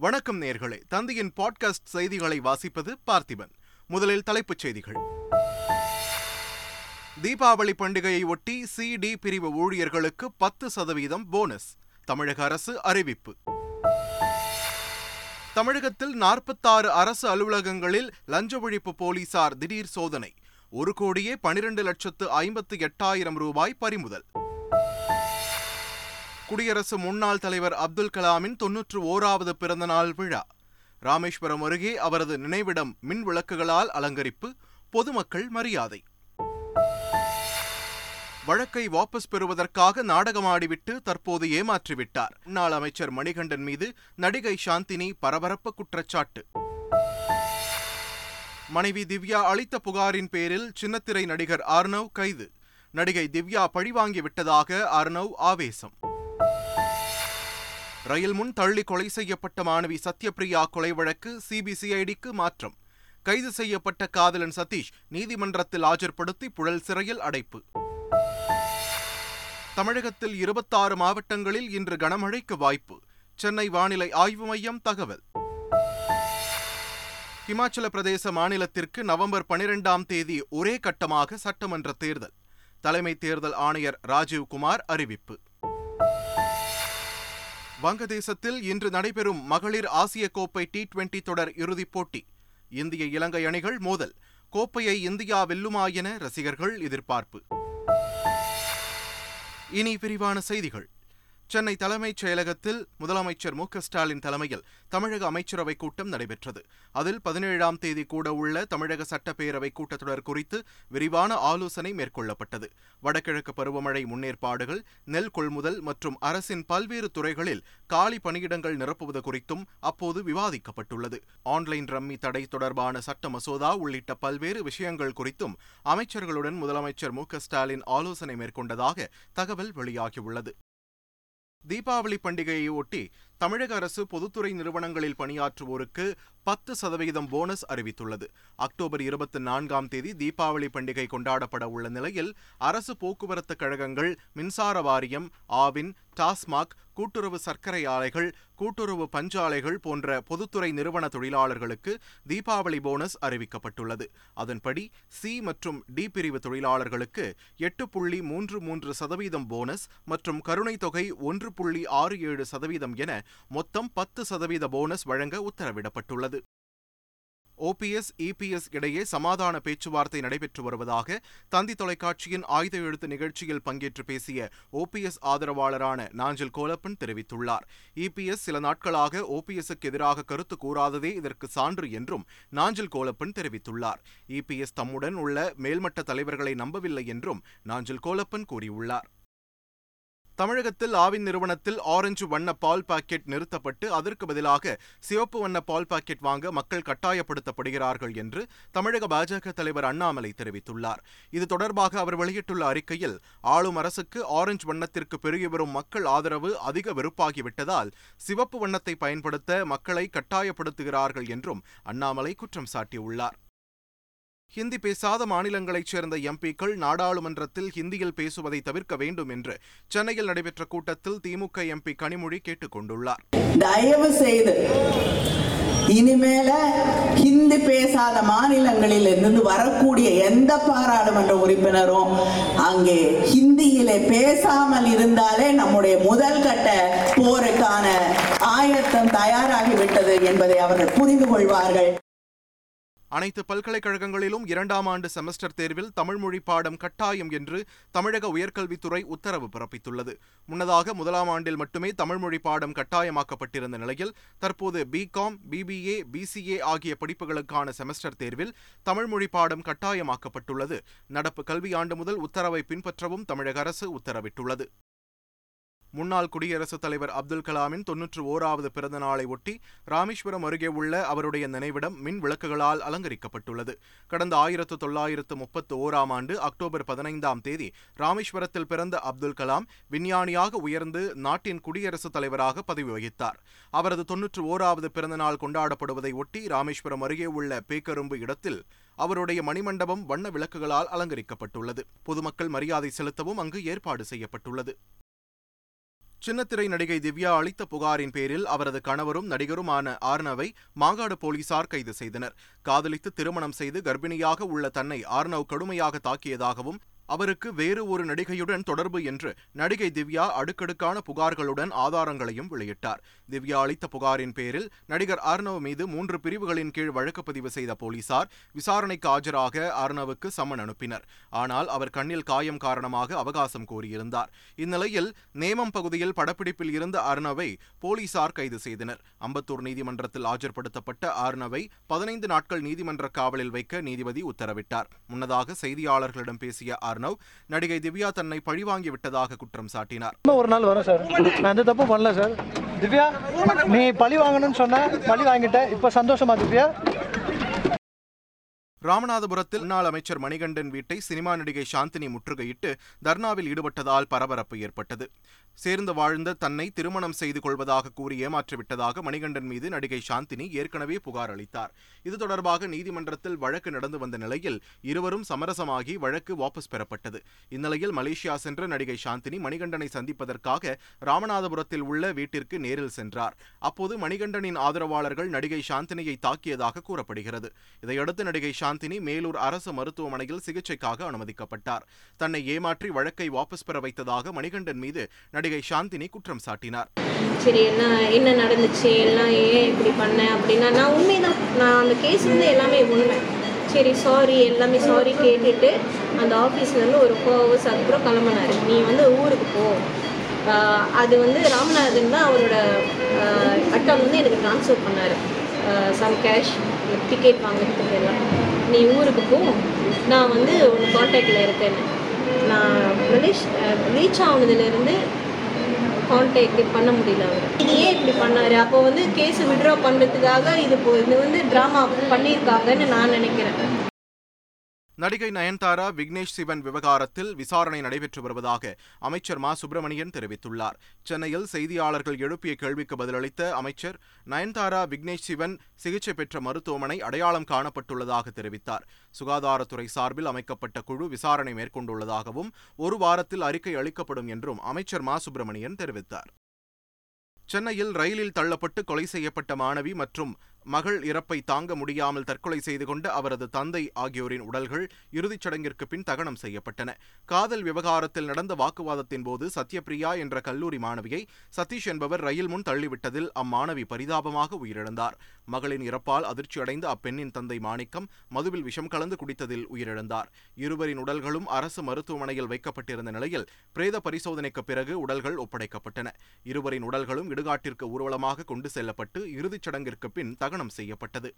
வணக்கம் நேர்களே. தந்தையின் பாட்காஸ்ட் செய்திகளை வாசிப்பது பார்த்திபன். முதலில் தலைப்புச் செய்திகள். தீபாவளி பண்டிகையை ஒட்டி சி டி பிரிவு ஊழியர்களுக்கு பத்து சதவீதம் போனஸ். தமிழக அரசு அறிவிப்பு. தமிழகத்தில் நாற்பத்தாறு அரசு அலுவலகங்களில் லஞ்ச ஒழிப்பு போலீசார் திடீர் சோதனை. ஒரு கோடியே பனிரெண்டு லட்சத்து ஐம்பத்து எட்டாயிரம் ரூபாய் பறிமுதல். குடியரசு முன்னாள் தலைவர் அப்துல் கலாமின் தொன்னூற்று ஓராவது பிறந்தநாள் விழா. ராமேஸ்வரம் அருகே அவரது நினைவிடம் மின் விளக்குகளால் அலங்கரிப்பு பொதுமக்கள் மரியாதை. வழக்கை வாபஸ் பெறுவதற்காக நாடகமாடிவிட்டு தற்போது ஏமாற்றிவிட்டார். முன்னாள் அமைச்சர் மணிகண்டன் மீது நடிகை சாந்தினி பரபரப்பு குற்றச்சாட்டு. மனைவி திவ்யா அளித்த புகாரின் பேரில் சின்னத்திரை நடிகர் ஆர்னவ் கைது. நடிகை திவ்யா பழிவாங்கி விட்டதாக அர்ணவ் ஆவேசம். ரயில் முன் தள்ளி கொலை செய்யப்பட்ட மாணவி சத்யபிரியா கொலை வழக்கு சிபிசிஐடிக்கு மாற்றம். கைது செய்யப்பட்ட காதலன் சதீஷ் நீதிமன்றத்தில் ஆஜர்படுத்தி புழல் சிறையில் அடைப்பு. தமிழகத்தில் இருபத்தாறு மாவட்டங்களில் இன்று கனமழைக்கு வாய்ப்பு. சென்னை வானிலை ஆய்வு மையம் தகவல். இமாச்சல பிரதேச மாநிலத்திற்கு நவம்பர் பனிரெண்டாம் தேதி ஒரே கட்டமாக சட்டமன்ற தேர்தல். தலைமை தேர்தல் ஆணையர் ராஜீவ் குமார் அறிவிப்பு. வங்கதேசத்தில் இன்று நடைபெறும் மகளிர் ஆசிய கோப்பை டி டுவெண்டி தொடர் இறுதிப் போட்டி. இந்திய இலங்கை அணிகள் மோதல். கோப்பையை இந்தியா வெல்லுமா என ரசிகர்கள் எதிர்பார்ப்பு. இனி விரிவான செய்திகள். சென்னை தலைமைச் செயலகத்தில் முதலமைச்சர் மு ஸ்டாலின் தலைமையில் தமிழக அமைச்சரவை கூட்டம் நடைபெற்றது. அதில் பதினேழாம் தேதி கூட உள்ள தமிழக சட்டப்பேரவை கூட்டத்தொடர் குறித்து விரிவான ஆலோசனை மேற்கொள்ளப்பட்டது. வடகிழக்கு பருவமழை முன்னேற்பாடுகள் நெல் கொள்முதல் மற்றும் அரசின் பல்வேறு துறைகளில் காலி பணியிடங்கள் நிரப்புவது குறித்தும் அப்போது விவாதிக்கப்பட்டுள்ளது. ஆன்லைன் ரம்மி தடை தொடர்பான சட்ட மசோதா உள்ளிட்ட பல்வேறு விஷயங்கள் குறித்தும் அமைச்சர்களுடன் முதலமைச்சர் மு ஸ்டாலின் ஆலோசனை மேற்கொண்டதாக தகவல் வெளியாகியுள்ளது. தீபாவளி பண்டிகையை ஒட்டி தமிழக அரசு பொதுத்துறை நிறுவனங்களில் பணியாற்றுவோருக்கு பத்து சதவிகிதம் போனஸ் அறிவித்துள்ளது. அக்டோபர் இருபத்தி நான்காம் தேதி தீபாவளி பண்டிகை கொண்டாடப்பட உள்ள நிலையில் அரசு போக்குவரத்து கழகங்கள் மின்சார வாரியம் ஆவின் டாஸ்மாக் கூட்டுறவு சர்க்கரை ஆலைகள் கூட்டுறவு பஞ்சாலைகள் போன்ற பொதுத்துறை நிறுவன தொழிலாளர்களுக்கு தீபாவளி போனஸ் அறிவிக்கப்பட்டுள்ளது. அதன்படி சி மற்றும் டி பிரிவு தொழிலாளர்களுக்கு எட்டு புள்ளி மூன்று மூன்று சதவீதம் போனஸ் மற்றும் கருணை தொகை ஒன்று புள்ளி ஆறு ஏழு சதவீதம் என மொத்தம் பத்து சதவீத போனஸ் வழங்க உத்தரவிடப்பட்டுள்ளது. ஓபிஎஸ் இபிஎஸ் இடையே சமாதான பேச்சுவார்த்தை நடைபெற்று வருவதாக தந்தி தொலைக்காட்சியின் ஆயுத எழுத்து நிகழ்ச்சியில் பங்கேற்று பேசிய ஓபிஎஸ் ஆதரவாளரான நாஞ்சில் கோலப்பன் தெரிவித்துள்ளார். இபிஎஸ் சில நாட்களாக ஓபிஎஸ்க்கு எதிராக கருத்து கூறாததே இதற்கு சான்று என்றும் நாஞ்சில் கோலப்பன் தெரிவித்துள்ளார். இபிஎஸ் தம்முடன் உள்ள மேல்மட்ட தலைவர்களை நம்பவில்லை என்றும் நாஞ்சில் கோலப்பன் கூறியுள்ளார். தமிழகத்தில் ஆவின் நிறுவனத்தில் ஆரஞ்சு வண்ண பால் பாக்கெட் நிறுத்தப்பட்டு அதற்கு பதிலாக சிவப்பு வண்ண பால் பாக்கெட் வாங்க மக்கள் கட்டாயப்படுத்தப்படுகிறார்கள் என்று தமிழக பாஜக தலைவர் அண்ணாமலை தெரிவித்துள்ளார். இது தொடர்பாக அவர் வெளியிட்டுள்ள அறிக்கையில் ஆளும் அரசுக்கு ஆரஞ்சு வண்ணத்திற்கு பெருகி வரும் மக்கள் ஆதரவு அதிக வெறுப்பாகிவிட்டதால் சிவப்பு வண்ணத்தை பயன்படுத்த மக்களை கட்டாயப்படுத்துகிறார்கள் என்றும் அண்ணாமலை குற்றம் சாட்டியுள்ளார். ஹிந்தி பேசாத மாநிலங்களைச் சேர்ந்த எம்பிக்கள் நாடாளுமன்றத்தில் ஹிந்தியில் பேசுவதை தவிர்க்க வேண்டும் என்று சென்னையில் நடைபெற்ற கூட்டத்தில் திமுக எம்பி கனிமொழி கேட்டுக் கொண்டுள்ளார். தயவு செய்து இனிமேல ஹிந்தி பேசாத மாநிலங்களில் இருந்து வரக்கூடிய எந்த பாராளுமன்ற உறுப்பினரும் அங்கே ஹிந்தியிலே பேசாமல் இருந்தாலே நம்முடைய முதல் கட்ட போருக்கான ஆயத்தம் தயாராகிவிட்டது என்பதை அவர்கள் புரிந்து கொள்வார்கள். அனைத்து பல்கலைக்கழகங்களிலும் இரண்டாம் ஆண்டு செமஸ்டர் தேர்வில் தமிழ் மொழி பாடம் கட்டாயம் என்று தமிழக உயர்கல்வித்துறை உத்தரவு பிறப்பித்துள்ளது. முன்னதாக முதலாம் ஆண்டில் மட்டுமே தமிழ் மொழி பாடம் கட்டாயமாக்கப்பட்டிருந்த நிலையில் தற்போது பிகாம் பிபிஏ பிசிஏ ஆகிய படிப்புகளுக்கான செமஸ்டர் தேர்வில் தமிழ் மொழி பாடம் கட்டாயமாக்கப்பட்டுள்ளது. நடப்பு கல்வியாண்டு முதல் உத்தரவை பின்பற்றவும் தமிழக அரசு உத்தரவிட்டுள்ளது. முன்னாள் குடியரசுத் தலைவர் அப்துல் கலாமின் தொன்னூற்று ஓராவது பிறந்த நாளை ஒட்டி ராமேஸ்வரம் அருகே உள்ள அவருடைய நினைவிடம் மின் விளக்குகளால் அலங்கரிக்கப்பட்டுள்ளது. கடந்த ஆயிரத்து தொள்ளாயிரத்து முப்பத்து ஓராம் ஆண்டு அக்டோபர் பதினைந்தாம் தேதி ராமேஸ்வரத்தில் பிறந்த அப்துல் கலாம் விஞ்ஞானியாக உயர்ந்து நாட்டின் குடியரசுத் தலைவராக பதவி வகித்தார். அவரது தொன்னூற்று ஓராவது பிறந்தநாள் கொண்டாடப்படுவதை ஒட்டி ராமேஸ்வரம் அருகே உள்ள பேக்கரும்பு இடத்தில் அவருடைய மணிமண்டபம் வண்ண விளக்குகளால் அலங்கரிக்கப்பட்டுள்ளது. பொதுமக்கள் மரியாதை செலுத்தவும் அங்கு ஏற்பாடு செய்யப்பட்டுள்ளது. சின்னத்திரை நடிகை திவ்யா அளித்த புகாரின் பேரில் அவரது கணவரும் நடிகருமான ஆர்னவை மாங்காடு போலீசார் கைது செய்தனர். காதலித்து திருமணம் செய்து கர்ப்பிணியாக உள்ள தன்னை ஆர்னவ் கடுமையாக தாக்கியதாகவும் அவருக்கு வேறு ஒரு நடிகையுடன் தொடர்பு என்று நடிகை திவ்யா அடுக்கடுக்கான புகார்களுடன் ஆதாரங்களையும் வெளியிட்டார். திவ்யா அளித்த புகாரின் பேரில் நடிகர் அர்ணவ் மீது மூன்று பிரிவுகளின் கீழ் வழக்கு பதிவு செய்த போலீசார் விசாரணைக்கு ஆஜராக அர்ணவுக்கு சம்மன் அனுப்பினர். ஆனால் அவர் கண்ணில் காயம் காரணமாக அவகாசம் கோரியிருந்தார். இந்நிலையில் நேமம் பகுதியில் படப்பிடிப்பில் இருந்த அர்ணவை போலீசார் கைது செய்தனர். அம்பத்தூர் நீதிமன்றத்தில் ஆஜர்படுத்தப்பட்ட அர்ணவை பதினைந்து நாட்கள் நீதிமன்ற காவலில் வைக்க நீதிபதி உத்தரவிட்டார். முன்னதாக செய்தியாளர்களிடம் பேசிய அர்ணவ் நடிகை திவ்யா தன்னை பழிவாங்கி விட்டதாக குற்றம் சாட்டினார். ஒரு நாள் வரும் சார். நான் எந்த தப்பும் பண்ணல சார். திவ்யா நீ பழி வாங்கணும்னு சொன்ன பழி வாங்கிட்ட. இப்போ சந்தோஷமா திவ்யா? ராமநாதபுரத்தில் முன்னாள் அமைச்சர் மணிகண்டன் வீட்டை சினிமா நடிகை சாந்தினி முற்றுகையிட்டு தர்ணாவில் ஈடுபட்டதால் பரபரப்பு ஏற்பட்டது. சேர்ந்து வாழ்ந்த தன்னை திருமணம் செய்து கொள்வதாக கூறி ஏமாற்றிவிட்டதாக மணிகண்டன் மீது நடிகை சாந்தினி ஏற்கனவே புகார் அளித்தார். இது தொடர்பாக நீதிமன்றத்தில் வழக்கு நடந்து வந்த நிலையில் இருவரும் சமரசமாகி வழக்கு வாபஸ் பெறப்பட்டது. இந்நிலையில் மலேசியா சென்ற நடிகை சாந்தினி மணிகண்டனை சந்திப்பதற்காக ராமநாதபுரத்தில் உள்ள வீட்டிற்கு நேரில் சென்றார். அப்போது மணிகண்டனின் ஆதரவாளர்கள் நடிகை சாந்தினியை தாக்கியதாக கூறப்படுகிறது. இதையடுத்து நடிகை சாந்தினி மேலூர் அரசு மருத்துவமனையில் சிகிச்சைக்காக அனுமதிக்கப்பட்டார். தன்னை ஏமாற்றி வழக்கை வாபஸ் பெற வைத்ததாக மணிகண்டன் மீது நடிகை சாந்தினி குற்றம் சாட்டினார். சரி என்ன என்ன நடந்துச்சு? எல்லாம் ஏன் இப்படி பண்ண? அப்படின்னா நான் உண்மைதான். நான் அந்த கேஸ் வந்து எல்லாமே உண்மை. சரி சாரி எல்லாமே சாரி கேட்டுட்டு அந்த ஆஃபீஸ்லேருந்து ஒரு ஃபோர் ஹவர்ஸ் அதுக்கப்புறம் கிளம்புனாரு. நீ வந்து ஊருக்கு போ. அது வந்து ராமநாதன் தான் அவரோட அக்கௌண்ட் வந்து எனக்கு ட்ரான்ஸ்ஃபர் பண்ணார். சம் கேஷ் டிக்கெட் வாங்குறதுக்கு எல்லாம் நீ ஊருக்கு போ. நான் வந்து உன் காண்டாக்டில் இருக்கேன். நான் மலேஷ் ரீச் ஆனதுலேருந்து கான்டாக்ட் பண்ண முடியல அவர். இது ஏன் இப்படி பண்ணார்? அப்போ வந்து கேஸை விட்ரா பண்ணுறதுக்காக இது இப்போ இது வந்து ட்ராமா பண்ணியிருக்காங்கன்னு நான் நினைக்கிறேன். நடிகை நயன்தாரா விக்னேஷ் சிவன் விவகாரத்தில் விசாரணை நடைபெற்று வருவதாக அமைச்சர் மா. சுப்பிரமணியன் தெரிவித்துள்ளார். சென்னையில் செய்தியாளர்கள் எழுப்பிய கேள்விக்கு பதிலளித்த அமைச்சர் நயன்தாரா விக்னேஷ் சிவன் சிகிச்சை பெற்ற மருத்துவமனை அடையாளம் காணப்பட்டுள்ளதாக தெரிவித்தார். சுகாதாரத்துறை சார்பில் அமைக்கப்பட்ட குழு விசாரணை மேற்கொண்டுள்ளதாகவும் ஒரு வாரத்தில் அறிக்கை அளிக்கப்படும் என்றும் அமைச்சர் மா. சுப்பிரமணியன் தெரிவித்தார். சென்னையில் ரயிலில் தள்ளப்பட்டு கொலை செய்யப்பட்ட மாணவி மற்றும் மகள் இறப்பை தாங்க முடியாமல் தற்கொலை செய்து கொண்ட அவரது தந்தை ஆகியோரின் உடல்கள் இறுதிச் சடங்கிற்கு பின் தகனம் செய்யப்பட்டன. காதல் விவகாரத்தில் நடந்த வாக்குவாதத்தின் போது சத்யபிரியா என்ற கல்லூரி மாணவியை சதீஷ் என்பவர் ரயில் முன் தள்ளிவிட்டதில் அம்மாணவி பரிதாபமாக உயிரிழந்தார். மகளின் இறப்பால் அதிர்ச்சியடைந்த அப்பெண்ணின் தந்தை மாணிக்கம் மதுவில் விஷம் கலந்து குடித்ததில் உயிரிழந்தார். இருவரின் உடல்களும் அரசு மருத்துவமனையில் வைக்கப்பட்டிருந்த நிலையில் பிரேத பரிசோதனைக்கு பிறகு உடல்கள் ஒப்படைக்கப்பட்டன. இருவரின் உடல்களும் இடுகாட்டிற்கு ஊர்வலமாக கொண்டு செல்லப்பட்டு இறுதிச் சடங்கிற்கு பின் தகனம் செய்யப்பட்டது.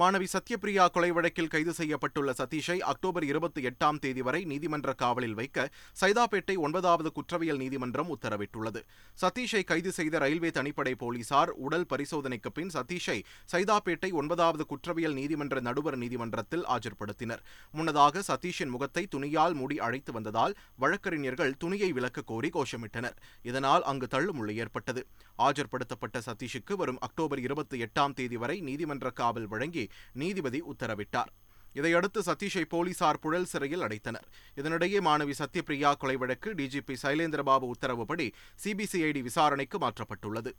மாணவி சத்யபிரியா கொலை வழக்கில் கைது செய்யப்பட்டுள்ள சதீஷை அக்டோபர் இருபத்தி எட்டாம் தேதி வரை நீதிமன்ற காவலில் வைக்க சைதாப்பேட்டை ஒன்பதாவது குற்றவியல் நீதிமன்றம் உத்தரவிட்டுள்ளது. சதீஷை கைது செய்த ரயில்வே தனிப்படை போலீசார் உடல் பரிசோதனைக்கு பின் சதீஷை சைதாப்பேட்டை ஒன்பதாவது குற்றவியல் நீதிமன்ற நடுவர் நீதிமன்றத்தில் ஆஜர்படுத்தினர். முன்னதாக சதீஷின் முகத்தை துணியால் மூடி அழைத்து வந்ததால் வழக்கறிஞர்கள் துணியை விலக்க கோரி கோஷமிட்டனர். இதனால் அங்கு தள்ளுமுள்ளு ஏற்பட்டது. ஆஜர்படுத்தப்பட்ட சதீஷுக்கு வரும் அக்டோபர் இருபத்தி எட்டாம் தேதி வரை நீதிமன்ற காவல் வழங்கி நீதிபதி உத்தரவிட்டார். இதையடுத்து சதீஷை போலீசார் புழல் சிறையில் அடைத்தனர். இதனிடையே மாணவி சத்யபிரியா கொலை வழக்கு டிஜிபி சைலேந்திரபாபு உத்தரவுப்படி சிபிசிஐடி விசாரணைக்கு மாற்றப்பட்டுள்ளது.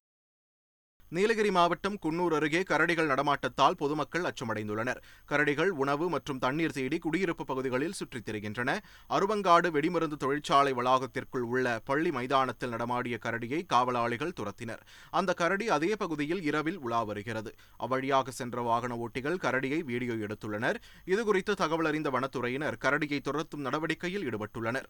நீலகிரி மாவட்டம் குன்னூர் அருகே கரடிகள் நடமாட்டத்தால் பொதுமக்கள் அச்சமடைந்துள்ளனர். கரடிகள் உணவு மற்றும் தண்ணீர் தேடி குடியிருப்பு பகுதிகளில் சுற்றித் திரிகின்றன. அருவங்காடு வெடிமருந்து தொழிற்சாலை வளாகத்திற்குள் உள்ள பள்ளி மைதானத்தில் நடமாடிய கரடியை காவலாளிகள் துரத்தினர். அந்த கரடி அதே பகுதியில் இரவில் உலா வருகிறது. அவ்வழியாக சென்ற வாகன ஓட்டிகள் கரடியை வீடியோ எடுத்துள்ளனர். இதுகுறித்து தகவல் அறிந்த வனத்துறையினர் கரடியை துரத்தும் நடவடிக்கையில் ஈடுபட்டுள்ளனர்.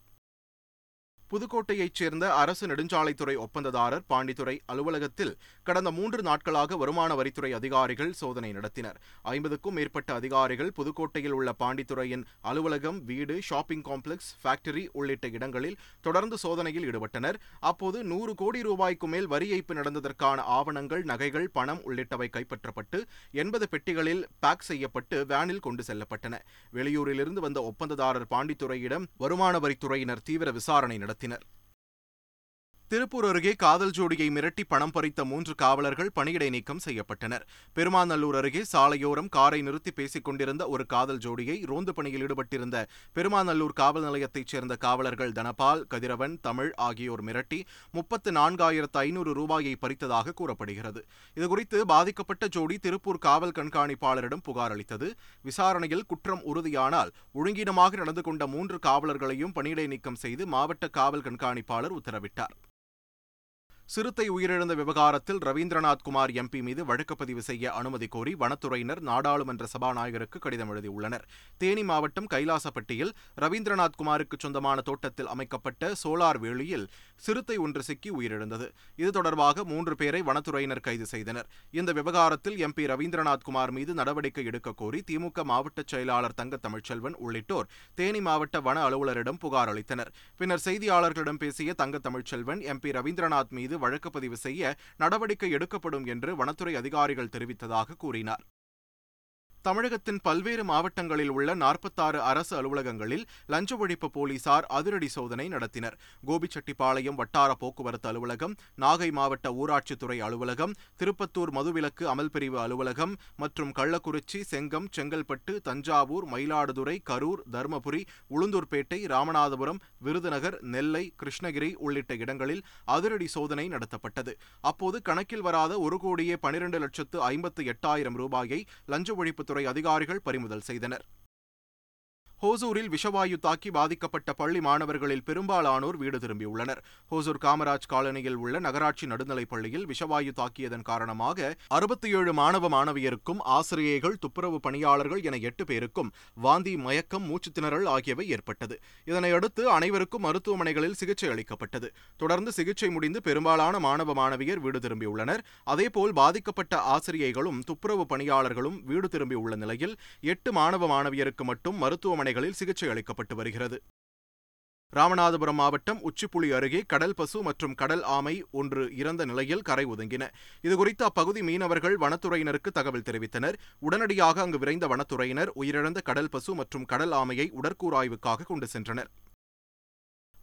புதுக்கோட்டையைச் சேர்ந்த அரசு நெடுஞ்சாலைத்துறை ஒப்பந்ததாரர் பாண்டித்துறை அலுவலகத்தில் கடந்த மூன்று நாட்களாக வருமான வரித்துறை அதிகாரிகள் சோதனை நடத்தினர். ஐம்பதுக்கும் மேற்பட்ட அதிகாரிகள் புதுக்கோட்டையில் உள்ள பாண்டித்துறையின் அலுவலகம் வீடு ஷாப்பிங் காம்ப்ளெக்ஸ் ஃபேக்டரி உள்ளிட்ட இடங்களில் தொடர்ந்து சோதனையில் ஈடுபட்டனர். அப்போது நூறு கோடி ரூபாய்க்கு மேல் வரி ஏய்ப்பு நடந்ததற்கான ஆவணங்கள் நகைகள் பணம் உள்ளிட்டவை கைப்பற்றப்பட்டு எண்பது பெட்டிகளில் பேக் செய்யப்பட்டு வேனில் கொண்டு செல்லப்பட்டன. வெளியூரிலிருந்து வந்த ஒப்பந்ததாரர் பாண்டித்துறையிடம் வருமான வரித்துறையினர் தீவிர விசாரணை நடத்தினர் திருப்பூர் அருகே காதல் ஜோடியை மிரட்டி பணம் பறித்த மூன்று காவலர்கள் பணியிடை நீக்கம் செய்யப்பட்டனர். பெருமாநல்லூர் அருகே சாலையோரம் காரை நிறுத்தி பேசிக் கொண்டிருந்த ஒரு காதல் ஜோடியை ரோந்து பணியில் ஈடுபட்டிருந்த பெருமாநல்லூர் காவல் நிலையத்தைச் சேர்ந்த காவலர்கள் தனபால் கதிரவன் தமிழ் ஆகியோர் மிரட்டி முப்பத்து நான்காயிரத்து ஐநூறு ரூபாயை பறித்ததாக கூறப்படுகிறது. இதுகுறித்து பாதிக்கப்பட்ட ஜோடி திருப்பூர் காவல் கண்காணிப்பாளரிடம் புகார் அளித்தது. விசாரணையில் குற்றம் உறுதியானால் ஒழுங்கீனமாக நடந்து கொண்ட மூன்று காவலர்களையும் பணியிடை நீக்கம் செய்து மாவட்ட காவல் கண்காணிப்பாளர் உத்தரவிட்டார். சிறுத்தை உயிரிழந்த விவகாரத்தில் ரவீந்திரநாத் குமார் எம்பி மீது வழக்கு பதிவு செய்ய அனுமதி கோரி வனத்துறையினர் நாடாளுமன்ற சபாநாயகருக்கு கடிதம் எழுதியுள்ளனர். தேனி மாவட்டம் கைலாசப்பட்டியில் ரவீந்திரநாத் குமாருக்கு சொந்தமான தோட்டத்தில் அமைக்கப்பட்ட சோலார் வேலியில் சிறுத்தை ஒன்று சிக்கி உயிரிழந்தது. இது தொடர்பாக மூன்று பேரை வனத்துறையினர் கைது செய்தனர். இந்த விவகாரத்தில் எம்பி ரவீந்திரநாத் குமார் மீது நடவடிக்கை எடுக்க கோரி திமுக மாவட்ட செயலாளர் தங்க தமிழ்ச்செல்வன் உள்ளிட்டோர் தேனி மாவட்ட வன அலுவலரிடம் புகார் அளித்தனர். பின்னர் செய்தியாளர்களிடம் பேசிய தங்க தமிழ்ச்செல்வன் எம்பி ரவீந்திரநாத் மீது வழக்கு பதிவு செய்ய நடவடிக்கை எடுக்கப்படும் என்று வனத்துறை அதிகாரிகள் தெரிவித்ததாக கூறினார். தமிழகத்தின் பல்வேறு மாவட்டங்களில் உள்ள நாற்பத்தாறு அரசு அலுவலகங்களில் லஞ்ச ஒழிப்பு போலீசார் அதிரடி சோதனை நடத்தினர். கோபிச்செட்டிப்பாளையம் வட்டார போக்குவரத்து அலுவலகம் நாகை மாவட்ட ஊராட்சித்துறை அலுவலகம் திருப்பத்தூர் மதுவிலக்கு அமல் பிரிவு அலுவலகம் மற்றும் கள்ளக்குறிச்சி செங்கம் செங்கல்பட்டு தஞ்சாவூர் மயிலாடுதுறை கரூர் தருமபுரி உளுந்தூர்பேட்டை ராமநாதபுரம் விருதுநகர் நெல்லை கிருஷ்ணகிரி உள்ளிட்ட இடங்களில் அதிரடி சோதனை நடத்தப்பட்டது. அப்போது கணக்கில் வராத ஒரு கோடியே பனிரெண்டு லட்சத்து ஐம்பத்து எட்டாயிரம் ரூபாயை லஞ்ச ஒழிப்பு ஒழிப்புத்துறை அதிகாரிகள் பறிமுதல் செய்தனர். ஹோசூரில் விஷவாயு தாக்கி பாதிக்கப்பட்ட பள்ளி மாணவர்களில் பெரும்பாலானோர் வீடு திரும்பியுள்ளனர். ஹோசூர் காமராஜ் காலனியில் உள்ள நகராட்சி நடுநிலைப் பள்ளியில் விஷவாயு தாக்கியதன் காரணமாக அறுபத்தி ஏழு மாணவ மாணவியருக்கும் ஆசிரியைகள் துப்புரவு பணியாளர்கள் என எட்டு பேருக்கும் வாந்தி மயக்கம் மூச்சுத் திணறல் ஆகியவை ஏற்பட்டது. இதனையடுத்து அனைவருக்கும் மருத்துவமனைகளில் சிகிச்சை அளிக்கப்பட்டது. தொடர்ந்து சிகிச்சை முடிந்து பெரும்பாலான மாணவ மாணவியர் வீடு திரும்பியுள்ளனர். அதேபோல் பாதிக்கப்பட்ட ஆசிரியைகளும் துப்புரவு பணியாளர்களும் வீடு திரும்பியுள்ள நிலையில் எட்டு மாணவ மாணவியருக்கு மட்டும் மருத்துவமனை மருத்துவமனைகளில் சிகிச்சை அளிக்கப்பட்டு வருகிறது. ராமநாதபுரம் மாவட்டம் உச்சிப்புலி அருகே கடல் பசு மற்றும் கடல் ஆமை ஒன்று இறந்த நிலையில் கரை ஒதுங்கின. இதுகுறித்து அப்பகுதி மீனவர்கள் வனத்துறையினருக்கு தகவல் தெரிவித்தனர். உடனடியாக அங்கு விரைந்த வனத்துறையினர் உயிரிழந்த கடல் பசு மற்றும் கடல் ஆமையை உடற்கூறாய்வுக்காக கொண்டு சென்றனர்.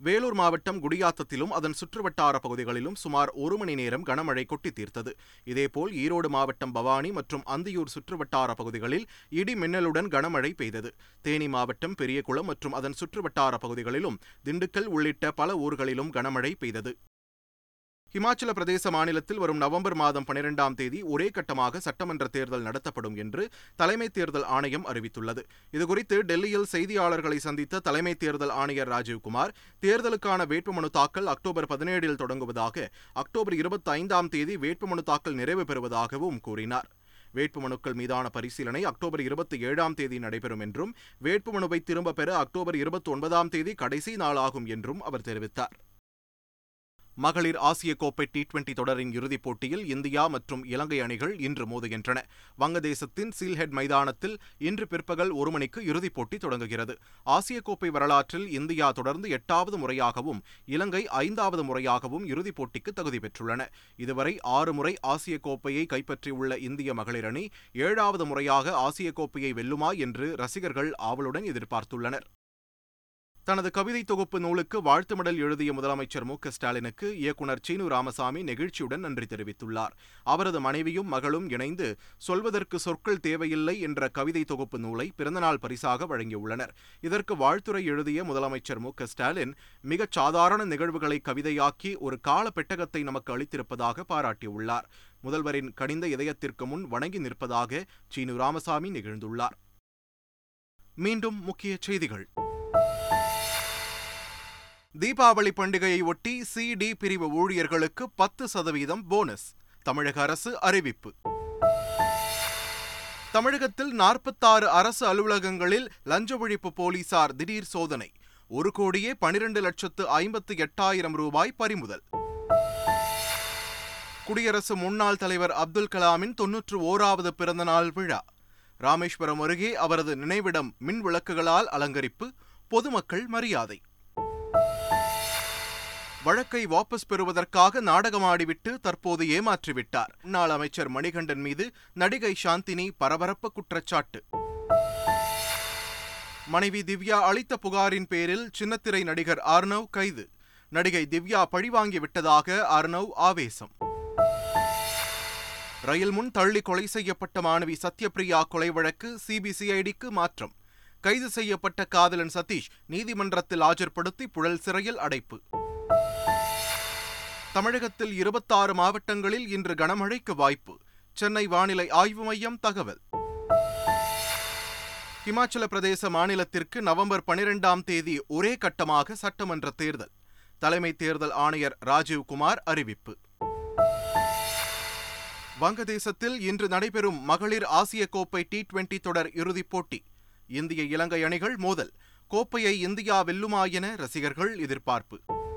வேலூர் மாவட்டம் குடியாத்தத்திலும் அதன் சுற்றுவட்டார பகுதிகளிலும் சுமார் ஒரு மணி நேரம் கனமழை கொட்டி தீர்த்தது. இதேபோல் ஈரோடு மாவட்டம் பவானி மற்றும் அந்தியூர் சுற்றுவட்டார பகுதிகளில் இடி மின்னலுடன் கனமழை பெய்தது. தேனி மாவட்டம் பெரியகுளம் மற்றும் அதன் சுற்றுவட்டார பகுதிகளிலும் திண்டுக்கல் உள்ளிட்ட பல ஊர்களிலும் கனமழை பெய்தது. ஹிமாச்சல பிரதேச மாநிலத்தில் வரும் நவம்பர் மாதம் பனிரெண்டாம் தேதி ஒரே கட்டமாக சட்டமன்ற தேர்தல் நடத்தப்படும் என்று தலைமை தேர்தல் ஆணையம் அறிவித்துள்ளது. இதுகுறித்து டெல்லியில் செய்தியாளர்களை சந்தித்த தலைமை தேர்தல் ஆணையர் ராஜீவ்குமார் தேர்தலுக்கான வேட்புமனு தாக்கல் அக்டோபர் பதினேழில் தொடங்குவதாக அக்டோபர் இருபத்தி ஐந்தாம் தேதி வேட்புமனு தாக்கல் நிறைவு பெறுவதாகவும் கூறினார். வேட்புமனுக்கள் மீதான பரிசீலனை அக்டோபர் இருபத்தி ஏழாம் தேதி நடைபெறும் என்றும் வேட்புமனுவை திரும்பப் பெற அக்டோபர் இருபத்தி ஒன்பதாம் தேதி கடைசி நாளாகும் என்றும் அவர் தெரிவித்தார். மகளிர் ஆசிய கோப்பை டி டுவெண்டி தொடரின் இறுதிப் போட்டியில் இந்தியா மற்றும் இலங்கை அணிகள் இன்று மோதுகின்றன. வங்கதேசத்தின் சீல்ஹெட் மைதானத்தில் இன்று பிற்பகல் ஒரு மணிக்கு இறுதிப் போட்டி தொடங்குகிறது. ஆசிய கோப்பை வரலாற்றில் இந்தியா தொடர்ந்து எட்டாவது முறையாகவும் இலங்கை ஐந்தாவது முறையாகவும் இறுதிப் போட்டிக்கு தகுதி பெற்றுள்ளன. இதுவரை ஆறு முறை ஆசிய கோப்பையை கைப்பற்றியுள்ள இந்திய மகளிர் அணி ஏழாவது முறையாக ஆசிய கோப்பையை வெல்லுமா என்று ரசிகர்கள் ஆவலுடன் எதிர்பார்த்துள்ளனர். தனது கவிதை தொகுப்பு நூலுக்கு வாழ்த்து மடல் எழுதிய முதலமைச்சர் மு ஸ்டாலினுக்கு இயக்குனர் சீனு ராமசாமி நெகிழ்ச்சியுடன் நன்றி தெரிவித்துள்ளார். அவரது மனைவியும் மகளும் இணைந்து சொல்வதற்கு சொற்கள் தேவையில்லை என்ற கவிதை தொகுப்பு நூலை பிறந்தநாள் பரிசாக வழங்கியுள்ளனர். இதற்கு வாழ்த்துரை எழுதிய முதலமைச்சர் மு ஸ்டாலின் மிகச் சாதாரண நிகழ்வுகளை கவிதையாக்கி ஒரு கால பெட்டகத்தை நமக்கு அளித்திருப்பதாக பாராட்டியுள்ளார். முதல்வரின் கனிந்த இதயத்திற்கு முன் வணங்கி நிற்பதாக சீனு ராமசாமி நெகிழ்ந்துள்ளார். மீண்டும் முக்கிய செய்திகள். தீபாவளி பண்டிகையை ஒட்டி சி டி பிரிவு ஊழியர்களுக்கு பத்து சதவீதம் போனஸ் தமிழக அரசு அறிவிப்பு. தமிழகத்தில் நாற்பத்தாறு அரசு அலுவலகங்களில் லஞ்ச ஒழிப்பு போலீசார் திடீர் சோதனை ஒரு கோடியே பனிரெண்டு லட்சத்து ஐம்பத்து எட்டாயிரம் ரூபாய் பறிமுதல். குடியரசு முன்னாள் தலைவர் அப்துல் கலாமின் தொன்னூற்று ஓராவது பிறந்தநாள் விழா ராமேஸ்வரம் அருகே அவரது நினைவிடம் மின் விளக்குகளால் அலங்கரிப்பு பொதுமக்கள் மரியாதை. வழக்கை வாபஸ் பெறுவதற்காக நாடகமாடிவிட்டு தற்போது ஏமாற்றிவிட்டார். முன்னாள் அமைச்சர் மணிகண்டன் மீது நடிகை சாந்தினி பரபரப்பு குற்றச்சாட்டு. மனைவி திவ்யா அளித்த புகாரின் பேரில் சின்னத்திரை நடிகர் ஆர்னவ் கைது. நடிகை திவ்யா பழிவாங்கி விட்டதாக அர்ணவ் ஆவேசம். ரயில் முன் தள்ளி கொலை செய்யப்பட்ட மாணவி சத்யபிரியா கொலை வழக்கு சிபிசிஐடிக்கு மாற்றம். கைது செய்யப்பட்ட காதலன் சதீஷ் நீதிமன்றத்தில் ஆஜர்படுத்தி புழல் சிறையில் அடைப்பு. தமிழகத்தில் இருபத்தாறு மாவட்டங்களில் இன்று கனமழைக்கு வாய்ப்பு. சென்னை வானிலை ஆய்வு மையம் தகவல். இமாச்சல பிரதேச மாநிலத்திற்கு நவம்பர் பனிரெண்டாம் தேதி ஒரே கட்டமாக சட்டமன்ற தேர்தல். தலைமை தேர்தல் ஆணையர் ராஜீவ்குமார் அறிவிப்பு. வங்கதேசத்தில் இன்று நடைபெறும் மகளிர் ஆசிய கோப்பை டி டுவெண்டி தொடர் இறுதிப் போட்டி. இந்திய இலங்கை அணிகள் மோதல். கோப்பையை இந்தியா வெல்லுமா என ரசிகர்கள் எதிர்பார்ப்பு.